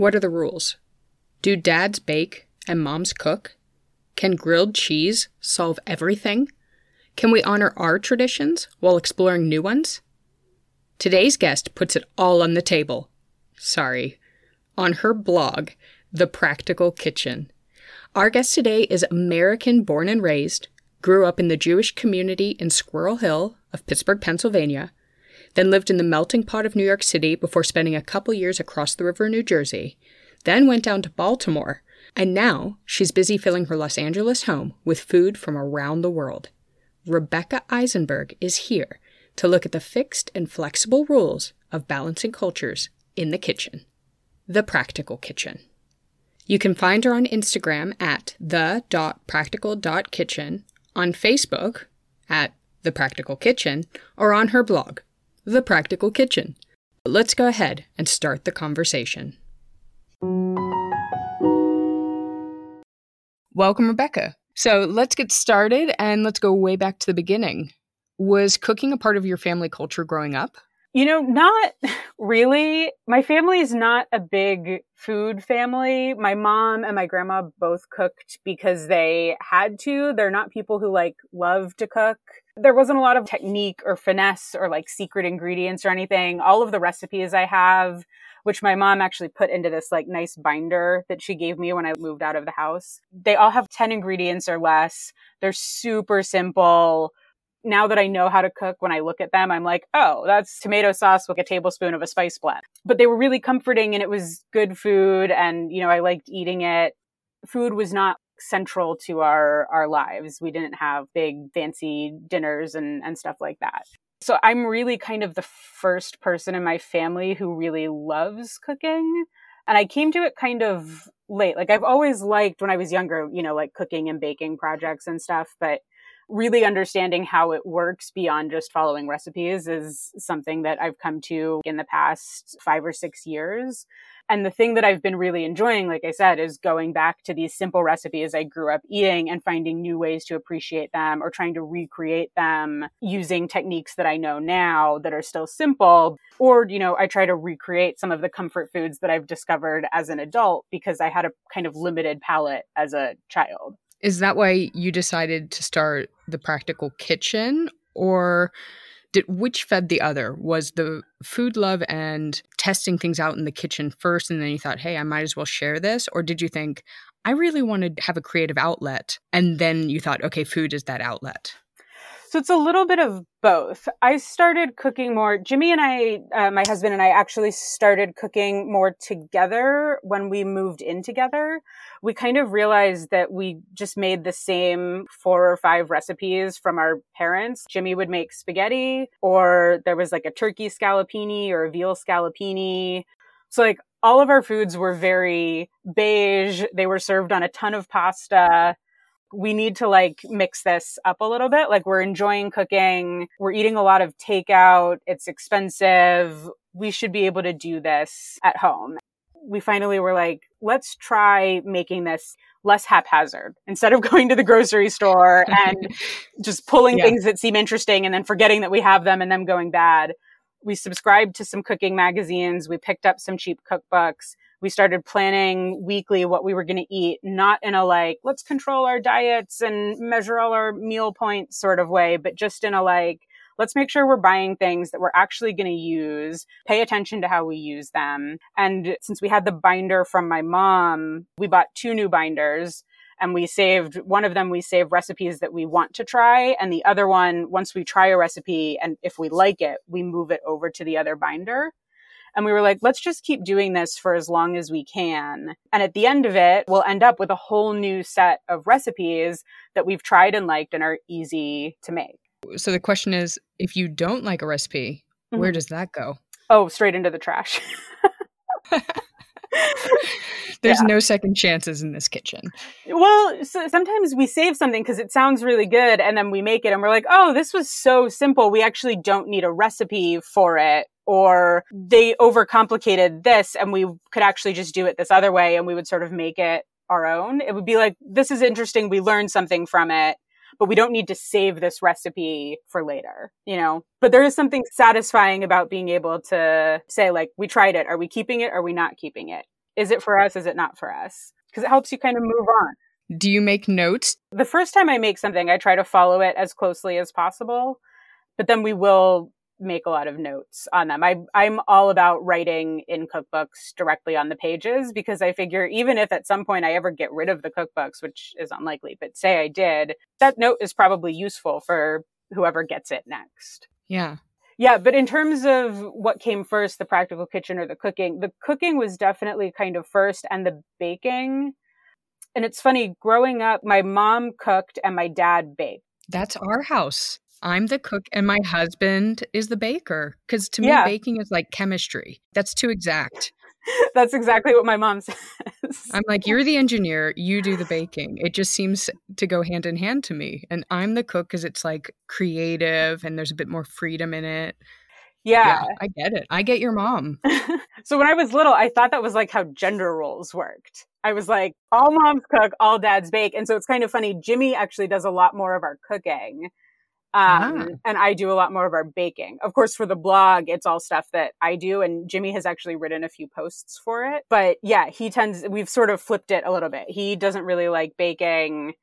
What are the rules? Do dads bake and moms cook? Can grilled cheese solve everything? Can we honor our traditions while exploring new ones? Today's guest puts it all on the table. Sorry. On her blog, The Practical Kitchen. Our guest today is American born and raised, grew up in the Jewish community in Squirrel Hill of Pittsburgh, Pennsylvania, then lived in the melting pot of New York City before spending a couple years across the river in New Jersey, then went down to Baltimore, and now she's busy filling her Los Angeles home with food from around the world. Rebecca Eisenberg is here to look at the fixed and flexible rules of balancing cultures in the kitchen. The Practical Kitchen. You can find her on Instagram at the.practical.kitchen, on Facebook at The Practical Kitchen, or on her blog, The Practical Kitchen. Let's go ahead and start the conversation. Welcome, Rebecca. So let's get started and let's go way back to the beginning. Was cooking a part of your family culture growing up? You know, not really. My family is not a big food family. My mom and my grandma both cooked because they had to. They're not people who like love to cook. There wasn't a lot of technique or finesse or like secret ingredients or anything. All of the recipes I have, which my mom actually put into this like nice binder that she gave me when I moved out of the house, they all have 10 ingredients or less. They're super simple now that I know how to cook, when I look at them, I'm like, oh, that's tomato sauce with a tablespoon of a spice blend. But they were really comforting and it was good food. And, you know, I liked eating it. Food was not central to our, our lives. We didn't have big fancy dinners and, and stuff like that. So I'm really kind of the first person in my family who really loves cooking. And I came to it kind of late. Like I've always liked when I was younger, you know, like cooking and baking projects and stuff, but really understanding how it works beyond just following recipes is something that I've come to in the past five or six years. And the thing that I've been really enjoying, like I said, is going back to these simple recipes I grew up eating and finding new ways to appreciate them or trying to recreate them using techniques that I know now that are still simple. Or, you know, I try to recreate some of the comfort foods that I've discovered as an adult because I had a kind of limited palate as a child. Is that why you decided to start the practical kitchen or did which fed the other? Was the food love and testing things out in the kitchen first and then you thought, "Hey, I might as well share this?" Or did you think, "I really want to have a creative outlet." And then you thought, "Okay, food is that outlet." So it's a little bit of both. I started cooking more. Jimmy and I, uh, my husband and I actually started cooking more together when we moved in together. We kind of realized that we just made the same four or five recipes from our parents. Jimmy would make spaghetti, or there was like a turkey scallopini or a veal scallopini. So like all of our foods were very beige. They were served on a ton of pasta we need to like mix this up a little bit. Like we're enjoying cooking. We're eating a lot of takeout. It's expensive. We should be able to do this at home. We finally were like, let's try making this less haphazard instead of going to the grocery store and just pulling yeah. things that seem interesting and then forgetting that we have them and them going bad. We subscribed to some cooking magazines. We picked up some cheap cookbooks we started planning weekly what we were going to eat, not in a like, let's control our diets and measure all our meal points sort of way, but just in a like, let's make sure we're buying things that we're actually going to use, pay attention to how we use them. And since we had the binder from my mom, we bought two new binders and we saved one of them we save recipes that we want to try and the other one once we try a recipe and if we like it we move it over to the other binder and we were like, let's just keep doing this for as long as we can. And at the end of it, we'll end up with a whole new set of recipes that we've tried and liked and are easy to make. So the question is if you don't like a recipe, mm-hmm. where does that go? Oh, straight into the trash. There's yeah. no second chances in this kitchen. Well, so sometimes we save something because it sounds really good and then we make it and we're like, oh, this was so simple. We actually don't need a recipe for it or they overcomplicated this and we could actually just do it this other way and we would sort of make it our own. It would be like, this is interesting. We learned something from it, but we don't need to save this recipe for later, you know? But there is something satisfying about being able to say, like, we tried it. Are we keeping it? Are we not keeping it? Is it for us? Is it not for us? Because it helps you kind of move on. Do you make notes? The first time I make something, I try to follow it as closely as possible, but then we will make a lot of notes on them. I, I'm all about writing in cookbooks directly on the pages because I figure even if at some point I ever get rid of the cookbooks, which is unlikely, but say I did, that note is probably useful for whoever gets it next. Yeah. Yeah, but in terms of what came first, the practical kitchen or the cooking, the cooking was definitely kind of first and the baking. And it's funny, growing up, my mom cooked and my dad baked. That's our house. I'm the cook and my husband is the baker. Because to me, baking is like chemistry. That's too exact. That's exactly what my mom says. I'm like, you're the engineer, you do the baking. It just seems to go hand in hand to me. And I'm the cook because it's like creative and there's a bit more freedom in it. yeah. I get it. I get your mom. so when I was little, I thought that was like how gender roles worked. I was like, all moms cook, all dads bake. And so it's kind of funny. Jimmy actually does a lot more of our cooking. Um, Ah. and I do a lot more of our baking. Of course, for the blog, it's all stuff that I do. And Jimmy has actually written a few posts for it. But yeah, he tends, we've sort of flipped it a little bit. He doesn't really like baking.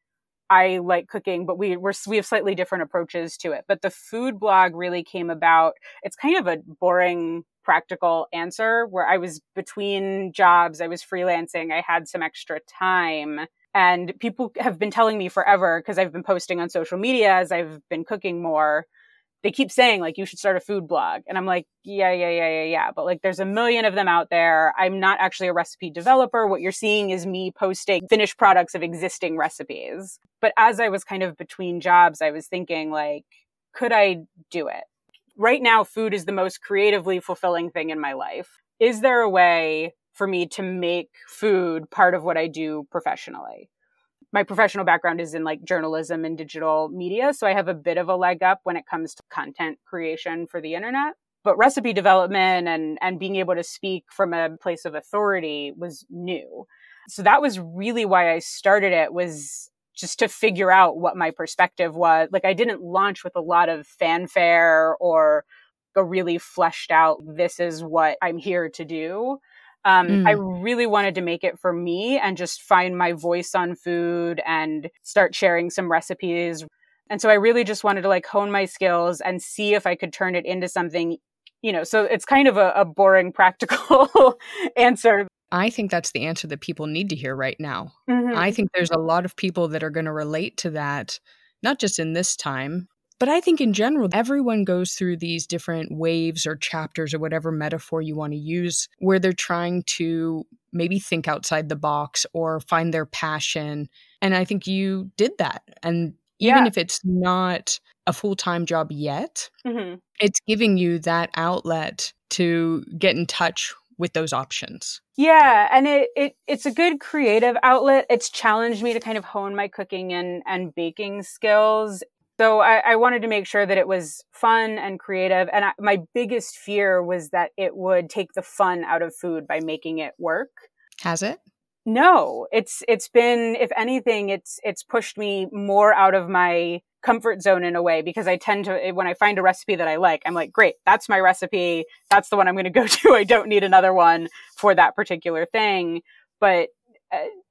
I like cooking, but we we're, we have slightly different approaches to it. But the food blog really came about. It's kind of a boring practical answer where I was between jobs, I was freelancing, I had some extra time. And people have been telling me forever because I've been posting on social media as I've been cooking more. They keep saying like you should start a food blog. And I'm like, yeah, yeah, yeah, yeah, yeah. But like there's a million of them out there. I'm not actually a recipe developer. What you're seeing is me posting finished products of existing recipes. But as I was kind of between jobs, I was thinking like, could I do it? Right now, food is the most creatively fulfilling thing in my life. Is there a way for me to make food part of what I do professionally? My professional background is in like journalism and digital media, so I have a bit of a leg up when it comes to content creation for the internet. But recipe development and, and being able to speak from a place of authority was new. So that was really why I started it was just to figure out what my perspective was. Like I didn't launch with a lot of fanfare or a really fleshed out, this is what I'm here to do. Um, Mm. I really wanted to make it for me and just find my voice on food and start sharing some recipes. And so I really just wanted to like hone my skills and see if I could turn it into something, you know, so it's kind of a, a boring practical answer. I think that's the answer that people need to hear right now. Mhm. I think there's a lot of people that are going to relate to that, not just in this time, but I think in general, everyone goes through these different waves or chapters or whatever metaphor you want to use, where they're trying to maybe think outside the box or find their passion. And I think you did that. And even Yeah. if it's not a full time job yet, Mhm. it's giving you that outlet to get in touch with those options. Yeah, and it, it it's a good creative outlet. It's challenged me to kind of hone my cooking and and baking skills. So I, I wanted to make sure that it was fun and creative. And I, my biggest fear was that it would take the fun out of food by making it work. Has it? No, it's it's been if anything, it's it's pushed me more out of my comfort zone in a way because I tend to when I find a recipe that I like, I'm like, great, that's my recipe. That's the one I'm going to go to. I don't need another one for that particular thing. But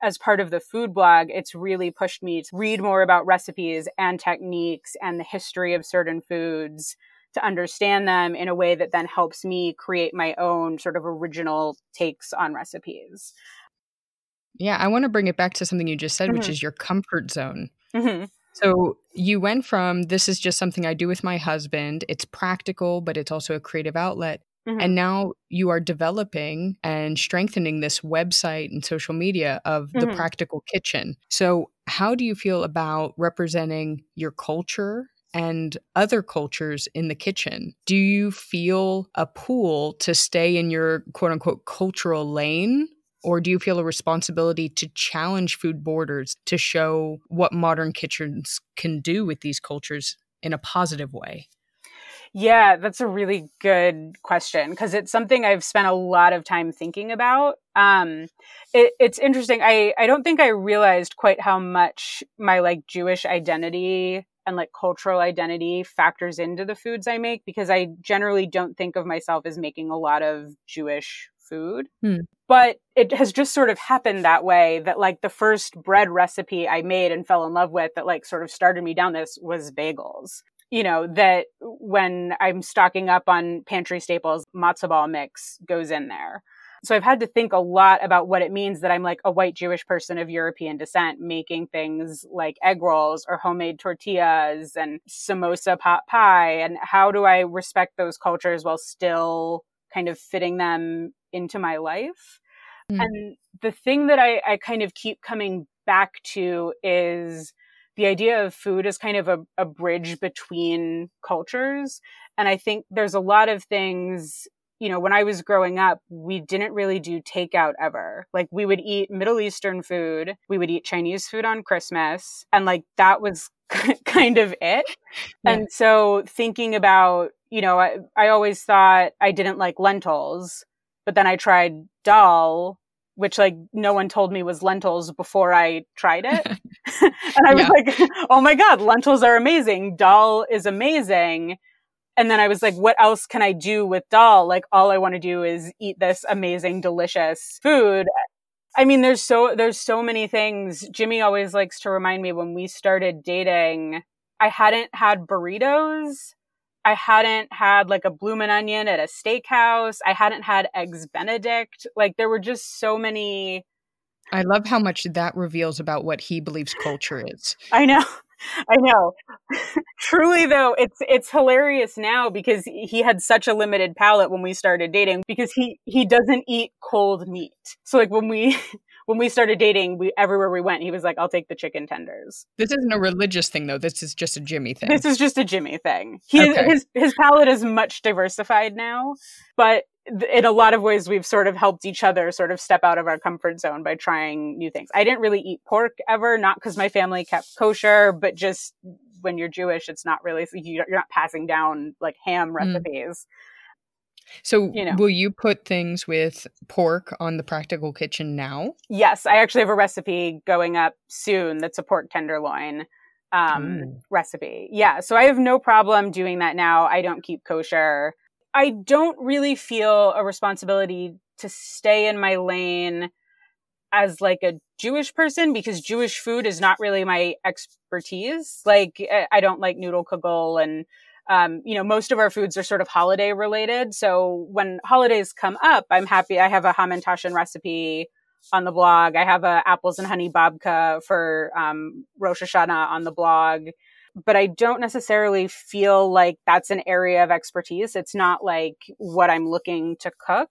as part of the food blog, it's really pushed me to read more about recipes and techniques and the history of certain foods to understand them in a way that then helps me create my own sort of original takes on recipes. Yeah, I want to bring it back to something you just said, which Mhm. is your comfort zone. hmm So you went from this is just something I do with my husband. It's practical, but it's also a creative outlet. Mhm. And now you are developing and strengthening this website and social media of the Mhm. practical kitchen. So, how do you feel about representing your culture and other cultures in the kitchen? Do you feel a pull to stay in your quote unquote cultural lane? Or do you feel a responsibility to challenge food borders to show what modern kitchens can do with these cultures in a positive way? Yeah, that's a really good question because it's something I've spent a lot of time thinking about. Um, it, it's interesting. I, I don't think I realized quite how much my like Jewish identity and like cultural identity factors into the foods I make because I generally don't think of myself as making a lot of Jewish food. Hmm. but it has just sort of happened that way that like the first bread recipe I made and fell in love with that like sort of started me down this was bagels. You know, that when I'm stocking up on pantry staples, matzo ball mix goes in there. So I've had to think a lot about what it means that I'm like a white Jewish person of European descent making things like egg rolls or homemade tortillas and samosa pot pie. And how do I respect those cultures while still kind of fitting them into my life? Mm. And the thing that I, I kind of keep coming back to is the idea of food is kind of a, a bridge between cultures. And I think there's a lot of things you know, when I was growing up, we didn't really do takeout ever. Like we would eat Middle Eastern food, we would eat Chinese food on Christmas, and like that was kind of it. Yeah. And so thinking about, you know, I, I always thought I didn't like lentils, but then I tried dal which like no one told me was lentils before I tried it. and I was like, oh my God, lentils are amazing. Dal is amazing. And then I was like, what else can I do with dal? Like all I want to do is eat this amazing, delicious food. I mean, there's so, there's so many things. Jimmy always likes to remind me when we started dating, I hadn't had burritos I hadn't had like a bloomin' onion at a steakhouse. I hadn't had eggs benedict. Like there were just so many I love how much that reveals about what he believes culture is. I know. I know. Truly though, it's it's hilarious now because he had such a limited palate when we started dating because he he doesn't eat cold meat. So like when we when we started dating, we everywhere we went, he was like, "I'll take the chicken tenders." This isn't a religious thing, though. This is just a Jimmy thing. This is just a Jimmy thing. He okay. his his palate is much diversified now, but in a lot of ways, we've sort of helped each other sort of step out of our comfort zone by trying new things. I didn't really eat pork ever, not because my family kept kosher, but just when you're Jewish, it's not really you're not passing down like ham mm. recipes. Mm. So, you know. will you put things with pork on the practical kitchen now? Yes, I actually have a recipe going up soon that's a pork tenderloin um, mm. recipe. Yeah, so I have no problem doing that now. I don't keep kosher. I don't really feel a responsibility to stay in my lane as like a Jewish person because Jewish food is not really my expertise. Like I don't like noodle kugel and um, you know, most of our foods are sort of holiday related. So when holidays come up, I'm happy. I have a hamantaschen recipe on the blog. I have a apples and honey babka for um, Rosh Hashanah on the blog. But I don't necessarily feel like that's an area of expertise. It's not like what I'm looking to cook.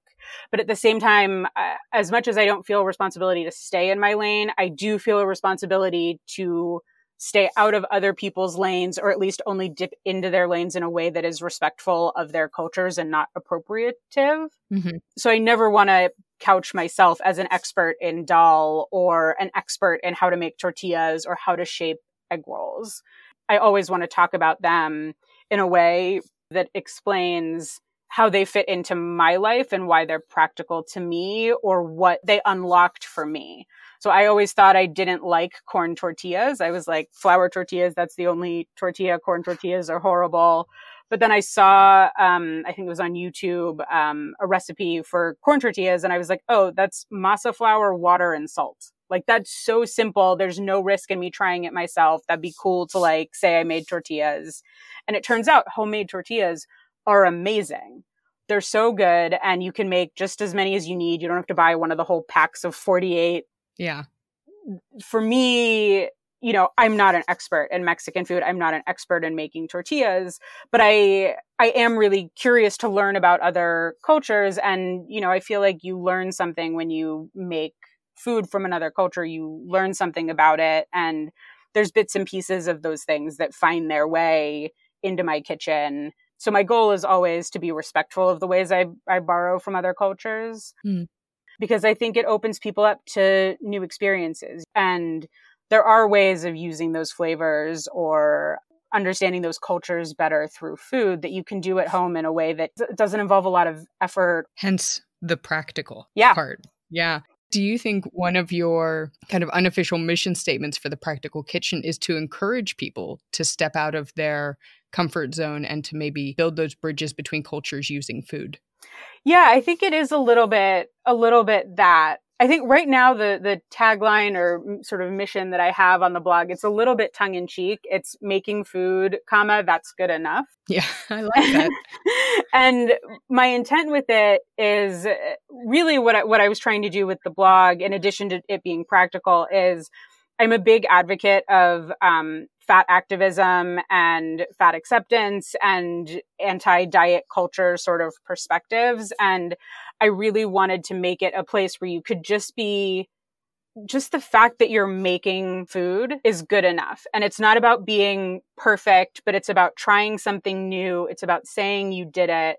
But at the same time, uh, as much as I don't feel a responsibility to stay in my lane, I do feel a responsibility to stay out of other people's lanes or at least only dip into their lanes in a way that is respectful of their cultures and not appropriative. Mm-hmm. So I never want to couch myself as an expert in dal or an expert in how to make tortillas or how to shape egg rolls. I always want to talk about them in a way that explains how they fit into my life and why they're practical to me or what they unlocked for me. So I always thought I didn't like corn tortillas. I was like, flour tortillas, that's the only tortilla. Corn tortillas are horrible. But then I saw, um, I think it was on YouTube, um, a recipe for corn tortillas. And I was like, oh, that's masa flour, water, and salt. Like that's so simple. There's no risk in me trying it myself. That'd be cool to like say I made tortillas. And it turns out homemade tortillas are amazing. They're so good and you can make just as many as you need. You don't have to buy one of the whole packs of 48 yeah. For me, you know, I'm not an expert in Mexican food. I'm not an expert in making tortillas, but I I am really curious to learn about other cultures and, you know, I feel like you learn something when you make food from another culture. You learn something about it and there's bits and pieces of those things that find their way into my kitchen. So my goal is always to be respectful of the ways I, I borrow from other cultures. Mm because I think it opens people up to new experiences. And there are ways of using those flavors or understanding those cultures better through food that you can do at home in a way that doesn't involve a lot of effort. Hence the practical yeah. part. Yeah. Do you think one of your kind of unofficial mission statements for the practical kitchen is to encourage people to step out of their comfort zone and to maybe build those bridges between cultures using food. Yeah, I think it is a little bit a little bit that I think right now the the tagline or sort of mission that I have on the blog it's a little bit tongue in cheek. It's making food, comma that's good enough. Yeah, I like that. and my intent with it is really what I, what I was trying to do with the blog, in addition to it being practical, is I'm a big advocate of um, fat activism and fat acceptance and anti diet culture sort of perspectives. And I really wanted to make it a place where you could just be just the fact that you're making food is good enough. And it's not about being perfect, but it's about trying something new. It's about saying you did it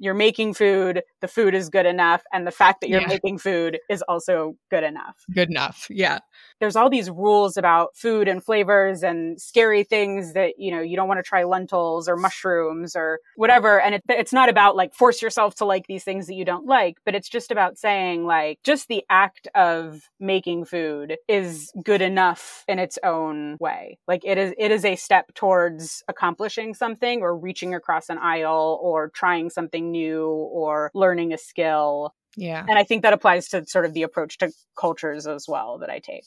you're making food, the food is good enough, and the fact that you're yeah. making food is also good enough. Good enough. Yeah. There's all these rules about food and flavors and scary things that, you know, you don't want to try lentils or mushrooms or whatever. And it, it's not about like force yourself to like these things that you don't like, but it's just about saying like just the act of making food is good enough in its own way. Like it is, it is a step towards accomplishing something or reaching across an aisle or trying something new or learning a skill. Yeah. And I think that applies to sort of the approach to cultures as well that I take.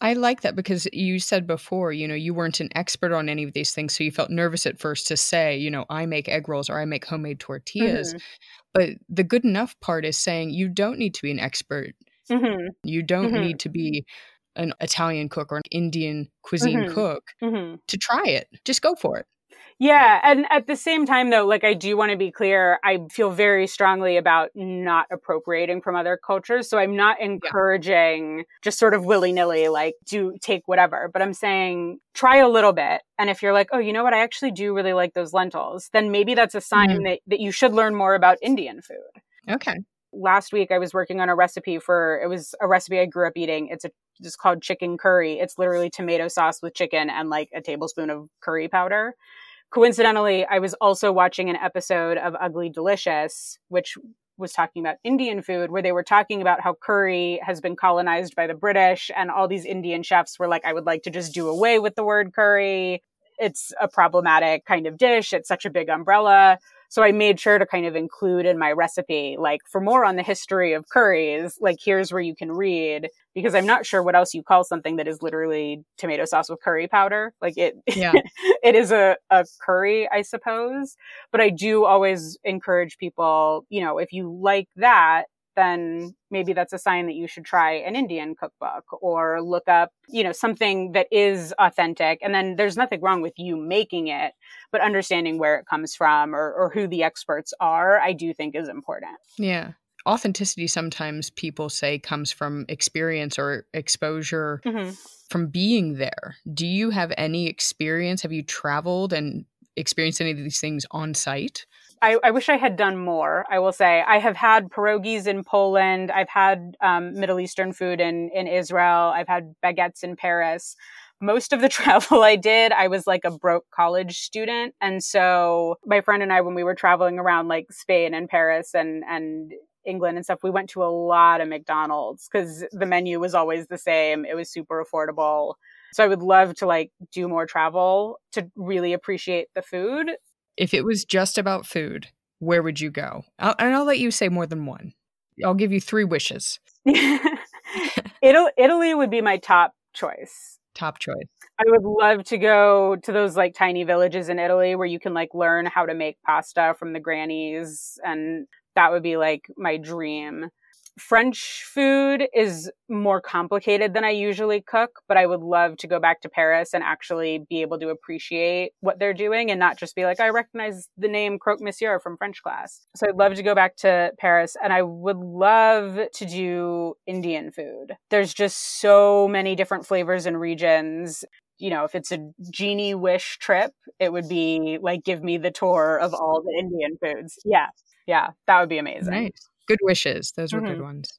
I like that because you said before, you know, you weren't an expert on any of these things. So you felt nervous at first to say, you know, I make egg rolls or I make homemade tortillas. Mm-hmm. But the good enough part is saying you don't need to be an expert. Mm-hmm. You don't mm-hmm. need to be an Italian cook or an Indian cuisine mm-hmm. cook mm-hmm. to try it. Just go for it. Yeah. And at the same time, though, like I do want to be clear, I feel very strongly about not appropriating from other cultures. So I'm not encouraging yeah. just sort of willy nilly, like do take whatever, but I'm saying try a little bit. And if you're like, oh, you know what? I actually do really like those lentils, then maybe that's a sign mm-hmm. that, that you should learn more about Indian food. Okay last week I was working on a recipe for it was a recipe I grew up eating. It's a it's called chicken curry. It's literally tomato sauce with chicken and like a tablespoon of curry powder coincidentally, I was also watching an episode of Ugly Delicious, which was talking about Indian food, where they were talking about how curry has been colonized by the British, and all these Indian chefs were like, I would like to just do away with the word curry. It's a problematic kind of dish. It's such a big umbrella. So I made sure to kind of include in my recipe, like for more on the history of curries, like here's where you can read because I'm not sure what else you call something that is literally tomato sauce with curry powder. Like it, yeah. it is a, a curry, I suppose. But I do always encourage people, you know, if you like that, then maybe that's a sign that you should try an Indian cookbook or look up, you know, something that is authentic. And then there's nothing wrong with you making it, but understanding where it comes from or, or who the experts are, I do think is important. Yeah. Authenticity sometimes people say comes from experience or exposure mm-hmm. from being there. Do you have any experience? Have you traveled and experienced any of these things on site? I, I, wish I had done more. I will say I have had pierogies in Poland. I've had um, Middle Eastern food in in Israel. I've had baguettes in Paris. Most of the travel I did, I was like a broke college student, and so my friend and I, when we were traveling around like Spain and Paris and and England and stuff, we went to a lot of McDonald's because the menu was always the same. It was super affordable. So I would love to like do more travel to really appreciate the food if it was just about food, where would you go? I'll, and I'll let you say more than one. I'll give you three wishes. Italy, Italy would be my top choice. Top choice. I would love to go to those like tiny villages in Italy where you can like learn how to make pasta from the grannies and that would be like my dream. French food is more complicated than I usually cook, but I would love to go back to Paris and actually be able to appreciate what they're doing and not just be like, I recognize the name Croque Monsieur from French class. So I'd love to go back to Paris and I would love to do Indian food. There's just so many different flavors and regions you know, if it's a genie wish trip, it would be like give me the tour of all the Indian foods. Yeah. Yeah. That would be amazing. Nice. Good wishes. Those were mm-hmm. good ones.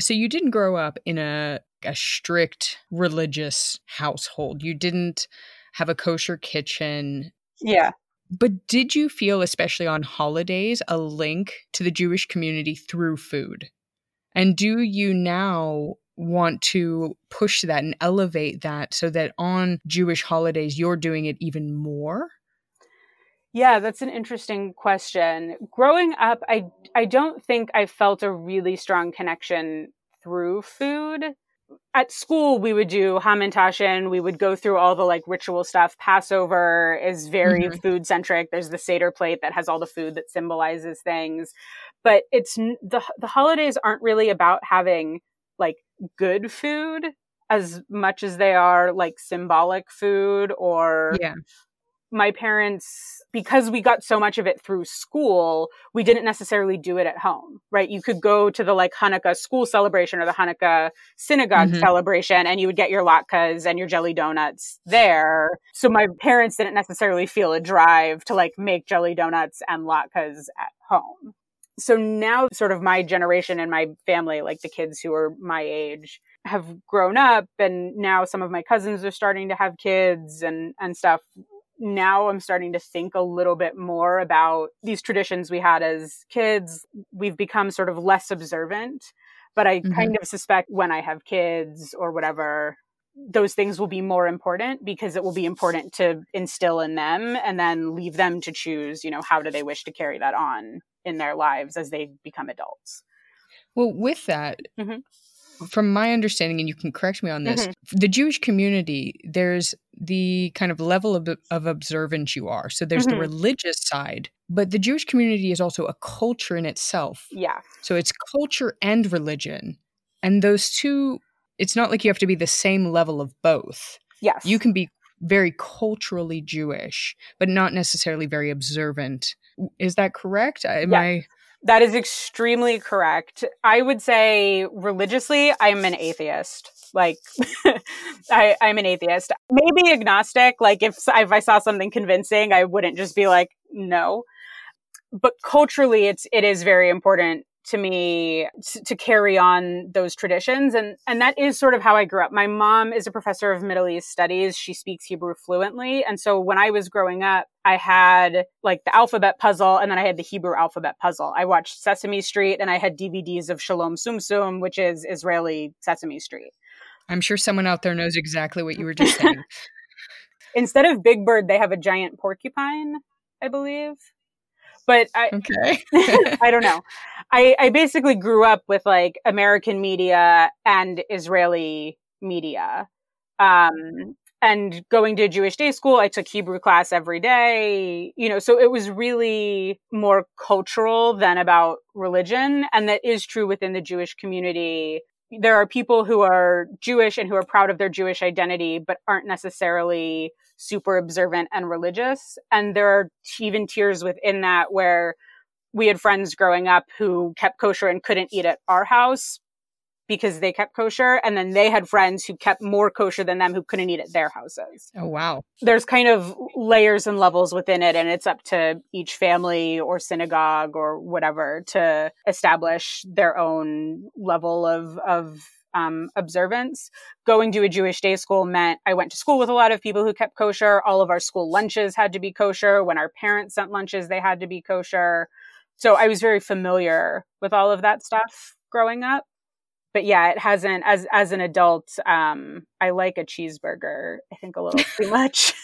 So you didn't grow up in a a strict religious household. You didn't have a kosher kitchen. Yeah. But did you feel, especially on holidays, a link to the Jewish community through food? And do you now want to push that and elevate that so that on Jewish holidays you're doing it even more? Yeah, that's an interesting question. Growing up, I I don't think I felt a really strong connection through food. At school, we would do Hamantaschen. We would go through all the like ritual stuff. Passover is very mm-hmm. food centric. There's the Seder plate that has all the food that symbolizes things. But it's the the holidays aren't really about having like good food as much as they are like symbolic food or yeah my parents, because we got so much of it through school, we didn't necessarily do it at home, right? You could go to the like Hanukkah school celebration or the Hanukkah synagogue mm-hmm. celebration and you would get your latkes and your jelly donuts there. So my parents didn't necessarily feel a drive to like make jelly donuts and latkes at home. So now sort of my generation and my family, like the kids who are my age, have grown up and now some of my cousins are starting to have kids and and stuff now I'm starting to think a little bit more about these traditions we had as kids. We've become sort of less observant, but I mm-hmm. kind of suspect when I have kids or whatever, those things will be more important because it will be important to instill in them and then leave them to choose, you know, how do they wish to carry that on in their lives as they become adults. Well, with that, mm-hmm from my understanding, and you can correct me on this, mm-hmm. the Jewish community, there's the kind of level of, of observance you are. So there's mm-hmm. the religious side, but the Jewish community is also a culture in itself. Yeah. So it's culture and religion. And those two, it's not like you have to be the same level of both. Yes. You can be very culturally Jewish, but not necessarily very observant. Is that correct? Am. I that is extremely correct. I would say religiously, I'm an atheist. Like, I, I'm an atheist. Maybe agnostic. Like, if if I saw something convincing, I wouldn't just be like, no. But culturally, it's it is very important to me to, carry on those traditions and and that is sort of how I grew up. My mom is a professor of Middle East studies. She speaks Hebrew fluently and so when I was growing up I had like the alphabet puzzle and then I had the Hebrew alphabet puzzle. I watched Sesame Street and I had DVDs of Shalom Sumsum which is Israeli Sesame Street. I'm sure someone out there knows exactly what you were just saying. Instead of Big Bird they have a giant porcupine, I believe but I, okay. I don't know. I, I basically grew up with like American media and Israeli media. Um, and going to Jewish day school, I took Hebrew class every day, you know, so it was really more cultural than about religion. And that is true within the Jewish community. There are people who are Jewish and who are proud of their Jewish identity, but aren't necessarily super observant and religious. And there are even tiers within that where we had friends growing up who kept kosher and couldn't eat at our house because they kept kosher. And then they had friends who kept more kosher than them who couldn't eat at their houses. Oh, wow. There's kind of layers and levels within it. And it's up to each family or synagogue or whatever to establish their own level of, of um, observance. Going to a Jewish day school meant I went to school with a lot of people who kept kosher. All of our school lunches had to be kosher. When our parents sent lunches, they had to be kosher. So I was very familiar with all of that stuff growing up. But yeah, it hasn't as as an adult, um, I like a cheeseburger, I think a little too much.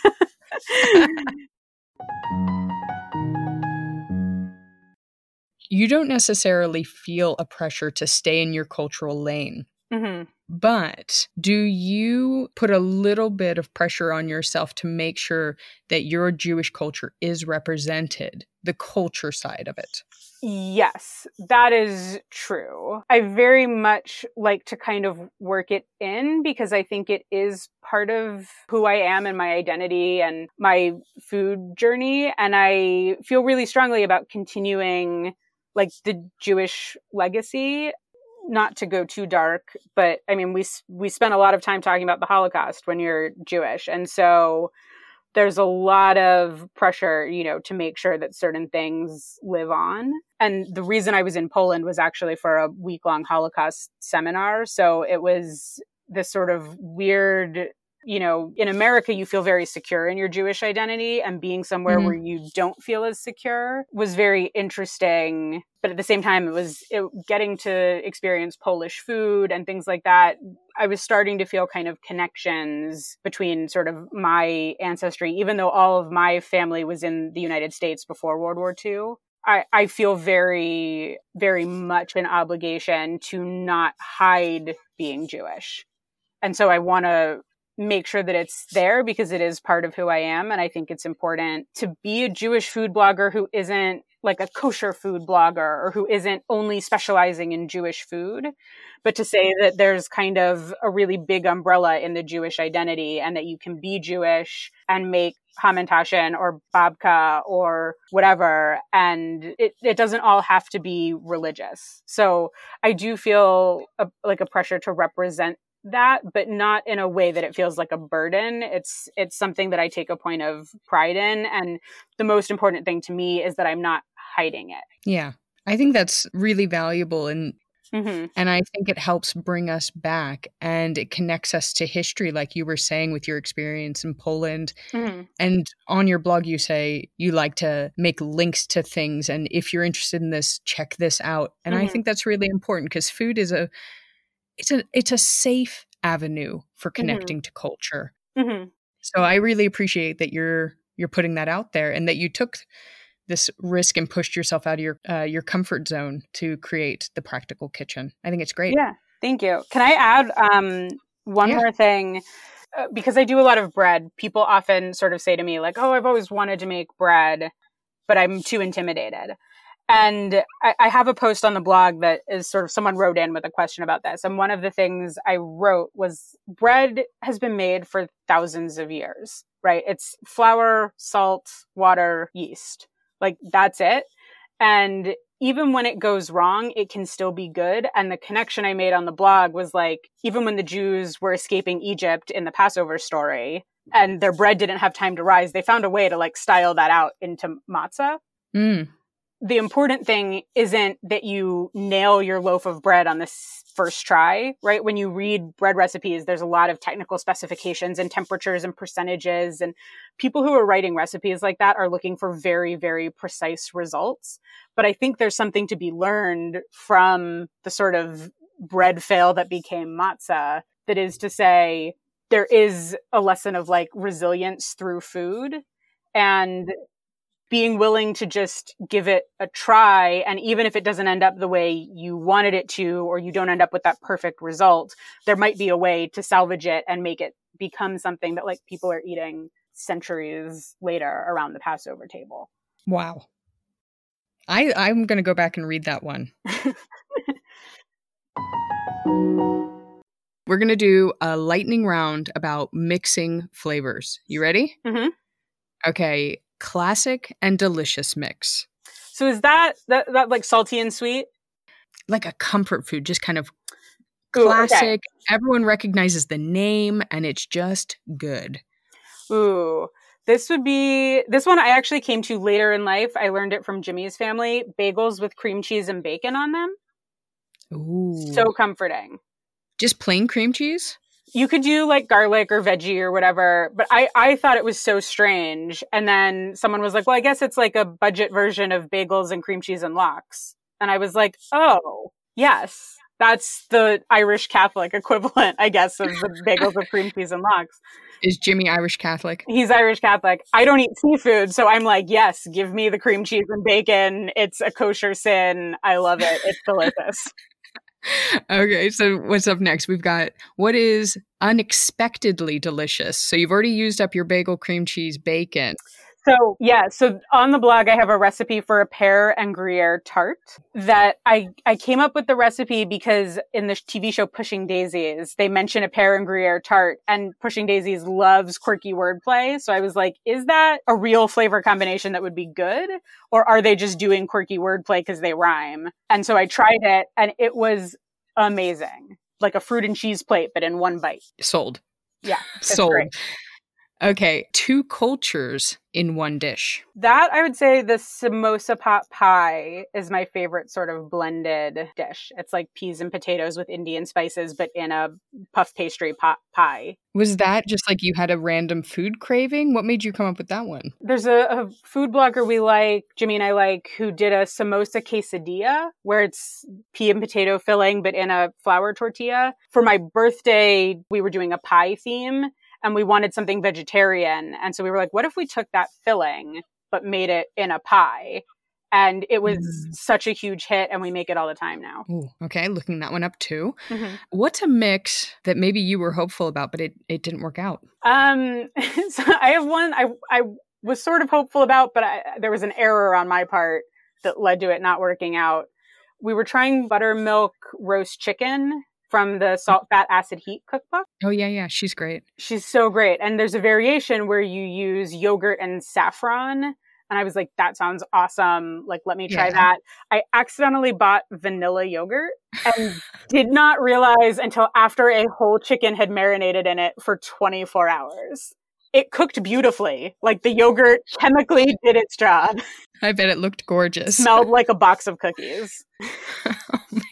you don't necessarily feel a pressure to stay in your cultural lane. Mm-hmm. But do you put a little bit of pressure on yourself to make sure that your Jewish culture is represented, the culture side of it? Yes, that is true. I very much like to kind of work it in because I think it is part of who I am and my identity and my food journey. And I feel really strongly about continuing like the Jewish legacy not to go too dark, but I mean, we we spent a lot of time talking about the Holocaust when you're Jewish, and so there's a lot of pressure, you know, to make sure that certain things live on. And the reason I was in Poland was actually for a week long Holocaust seminar, so it was this sort of weird you know, in America, you feel very secure in your Jewish identity, and being somewhere mm-hmm. where you don't feel as secure was very interesting. But at the same time, it was it, getting to experience Polish food and things like that. I was starting to feel kind of connections between sort of my ancestry, even though all of my family was in the United States before World War II. I, I feel very, very much an obligation to not hide being Jewish. And so I want to make sure that it's there because it is part of who I am. And I think it's important to be a Jewish food blogger who isn't like a kosher food blogger or who isn't only specializing in Jewish food, but to say that there's kind of a really big umbrella in the Jewish identity and that you can be Jewish and make hamantashen or babka or whatever. And it, it doesn't all have to be religious. So I do feel a, like a pressure to represent that but not in a way that it feels like a burden it's it's something that i take a point of pride in and the most important thing to me is that i'm not hiding it yeah i think that's really valuable and mm-hmm. and i think it helps bring us back and it connects us to history like you were saying with your experience in poland mm-hmm. and on your blog you say you like to make links to things and if you're interested in this check this out and mm-hmm. i think that's really important because food is a it's a it's a safe avenue for mm-hmm. connecting mm-hmm. to culture. Mm-hmm. So I really appreciate that you're you're putting that out there and that you took this risk and pushed yourself out of your uh, your comfort zone to create the practical kitchen. I think it's great. Yeah, thank you. Can I add um, one yeah. more thing? Uh, because I do a lot of bread, people often sort of say to me like, "Oh, I've always wanted to make bread, but I'm too intimidated." And I, I, have a post on the blog that is sort of someone wrote in with a question about this. And one of the things I wrote was bread has been made for thousands of years, right? It's flour, salt, water, yeast. Like that's it. And even when it goes wrong, it can still be good. And the connection I made on the blog was like, even when the Jews were escaping Egypt in the Passover story and their bread didn't have time to rise, they found a way to like style that out into matzah. Mm the important thing isn't that you nail your loaf of bread on this first try, right? When you read bread recipes, there's a lot of technical specifications and temperatures and percentages. And people who are writing recipes like that are looking for very, very precise results. But I think there's something to be learned from the sort of bread fail that became matzah. That is to say, there is a lesson of like resilience through food. And being willing to just give it a try. And even if it doesn't end up the way you wanted it to, or you don't end up with that perfect result, there might be a way to salvage it and make it become something that like people are eating centuries later around the Passover table. Wow. I, I'm going to go back and read that one. We're going to do a lightning round about mixing flavors. You ready? Mm-hmm. Okay classic and delicious mix. So is that that, that like salty and sweet? Like a comfort food, just kind of classic. Ooh, okay. Everyone recognizes the name and it's just good. Ooh. This would be this one I actually came to later in life. I learned it from Jimmy's family. Bagels with cream cheese and bacon on them. Ooh. So comforting. Just plain cream cheese? You could do like garlic or veggie or whatever but i i thought it was so strange. And then someone was like well i guess it's like a budget version of bagels and cream cheese and lox. And i was like oh yes. That's the irish catholic equivalent i guess of the bagels with cream cheese and lox. Is jimmy irish catholic? He's irish catholic. I don't eat seafood so i'm like yes give me the cream cheese and bacon. It's a kosher sin. I love it. It's delicious okay, so what's up next? We've got what is unexpectedly delicious. So you've already used up your bagel cream cheese bacon. So, yeah, so on the blog, I have a recipe for a pear and Gruyere tart that I, I came up with the recipe because in the TV show Pushing Daisies, they mention a pear and Gruyere tart, and Pushing Daisies loves quirky wordplay. So I was like, is that a real flavor combination that would be good? Or are they just doing quirky wordplay because they rhyme? And so I tried it, and it was amazing like a fruit and cheese plate, but in one bite. Sold. Yeah. Sold. Great. Okay, two cultures in one dish. That I would say the samosa pot pie is my favorite sort of blended dish. It's like peas and potatoes with Indian spices, but in a puff pastry pot pie. Was that just like you had a random food craving? What made you come up with that one? There's a, a food blogger we like, Jimmy and I like, who did a samosa quesadilla where it's pea and potato filling, but in a flour tortilla. For my birthday, we were doing a pie theme and we wanted something vegetarian. And so we were like, what if we took that filling but made it in a pie? And it was mm. such a huge hit, and we make it all the time now. Ooh, okay, looking that one up too. Mm-hmm. What's a mix that maybe you were hopeful about, but it, it didn't work out? Um, so I have one I I was sort of hopeful about, but I, there was an error on my part that led to it not working out. We were trying buttermilk roast chicken from the salt, fat, acid, heat cookbook. Oh, yeah, yeah. She's great. She's so great. And there's a variation where you use yogurt and saffron. And I was like, that sounds awesome. Like, let me try yeah. that. I accidentally bought vanilla yogurt and did not realize until after a whole chicken had marinated in it for 24 hours it cooked beautifully. Like the yogurt chemically did its job. I bet it looked gorgeous. Smelled like a box of cookies. oh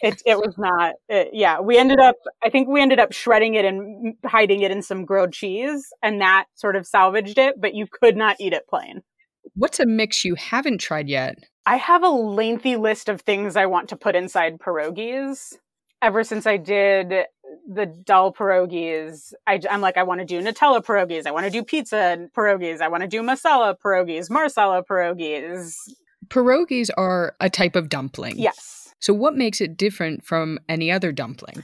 it it was not. It, yeah, we ended up. I think we ended up shredding it and hiding it in some grilled cheese, and that sort of salvaged it. But you could not eat it plain. What's a mix you haven't tried yet? I have a lengthy list of things I want to put inside pierogies ever since I did the dal pierogies, I, am like, I want to do Nutella pierogies. I want to do pizza pierogies. I want to do masala pierogies, marsala pierogies. Pierogies are a type of dumpling. Yes. So, what makes it different from any other dumpling?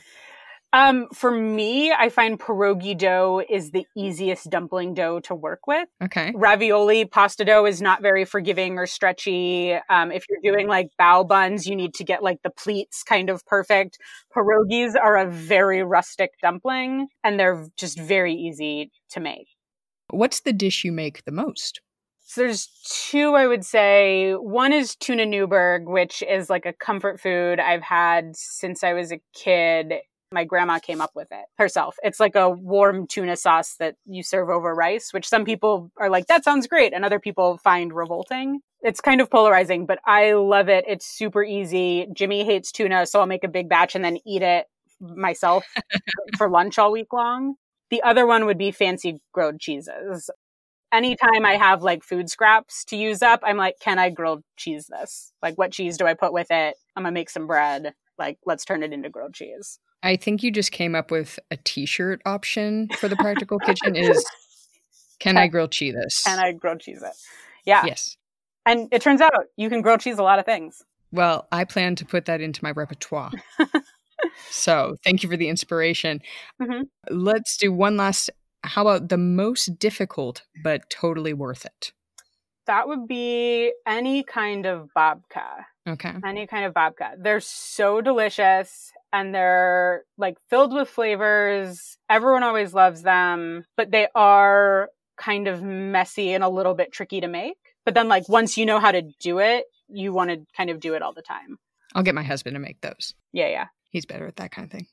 Um, for me, I find pierogi dough is the easiest dumpling dough to work with. Okay. Ravioli pasta dough is not very forgiving or stretchy. Um, if you're doing like bao buns, you need to get like the pleats kind of perfect. Pierogis are a very rustic dumpling and they're just very easy to make. What's the dish you make the most? So there's two I would say. One is tuna Newburg, which is like a comfort food I've had since I was a kid. My grandma came up with it herself. It's like a warm tuna sauce that you serve over rice, which some people are like, that sounds great. And other people find revolting. It's kind of polarizing, but I love it. It's super easy. Jimmy hates tuna, so I'll make a big batch and then eat it myself for lunch all week long. The other one would be fancy grilled cheeses. Anytime I have like food scraps to use up, I'm like, can I grilled cheese this? Like, what cheese do I put with it? I'm gonna make some bread. Like, let's turn it into grilled cheese. I think you just came up with a t-shirt option for the practical kitchen is can I grill cheese this? Can I grill cheese it? Yeah. Yes. And it turns out you can grill cheese a lot of things. Well, I plan to put that into my repertoire. so thank you for the inspiration. Mm-hmm. Let's do one last. How about the most difficult but totally worth it? That would be any kind of babka. Okay. Any kind of babka. They're so delicious and they're like filled with flavors. Everyone always loves them, but they are kind of messy and a little bit tricky to make. But then, like, once you know how to do it, you want to kind of do it all the time. I'll get my husband to make those. Yeah, yeah. He's better at that kind of thing.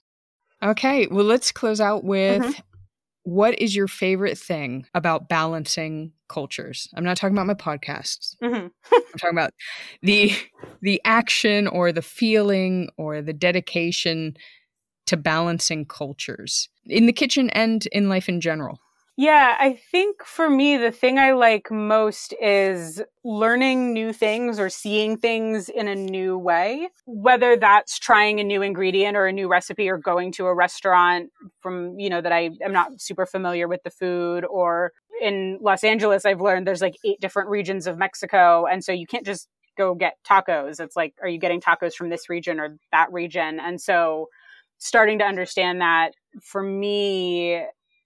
Okay, well, let's close out with mm-hmm. What is your favorite thing about balancing cultures? I'm not talking about my podcasts. Mm-hmm. I'm talking about the the action or the feeling or the dedication to balancing cultures in the kitchen and in life in general. Yeah, I think for me, the thing I like most is learning new things or seeing things in a new way, whether that's trying a new ingredient or a new recipe or going to a restaurant from, you know, that I am not super familiar with the food or in Los Angeles, I've learned there's like eight different regions of Mexico. And so you can't just go get tacos. It's like, are you getting tacos from this region or that region? And so starting to understand that for me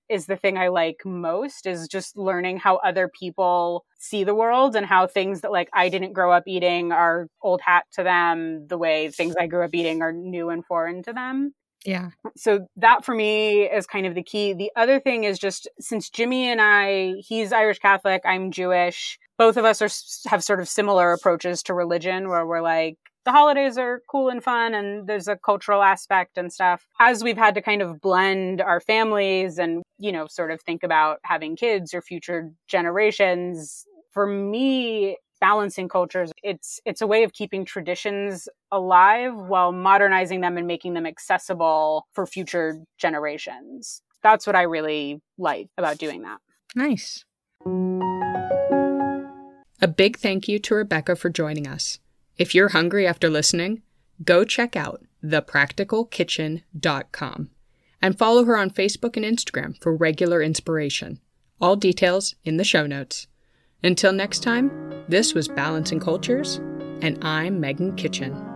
is the thing I like most is just learning how other people see the world and how things that like I didn't grow up eating are old hat to them, the way things I grew up eating are new and foreign to them. Yeah. So that for me is kind of the key. The other thing is just since Jimmy and I, he's Irish Catholic, I'm Jewish. Both of us are have sort of similar approaches to religion where we're like the holidays are cool and fun and there's a cultural aspect and stuff. As we've had to kind of blend our families and, you know, sort of think about having kids or future generations, for me, balancing cultures, it's it's a way of keeping traditions alive while modernizing them and making them accessible for future generations. That's what I really like about doing that. Nice. A big thank you to Rebecca for joining us. If you're hungry after listening, go check out thepracticalkitchen.com and follow her on Facebook and Instagram for regular inspiration. All details in the show notes. Until next time, this was Balancing Cultures, and I'm Megan Kitchen.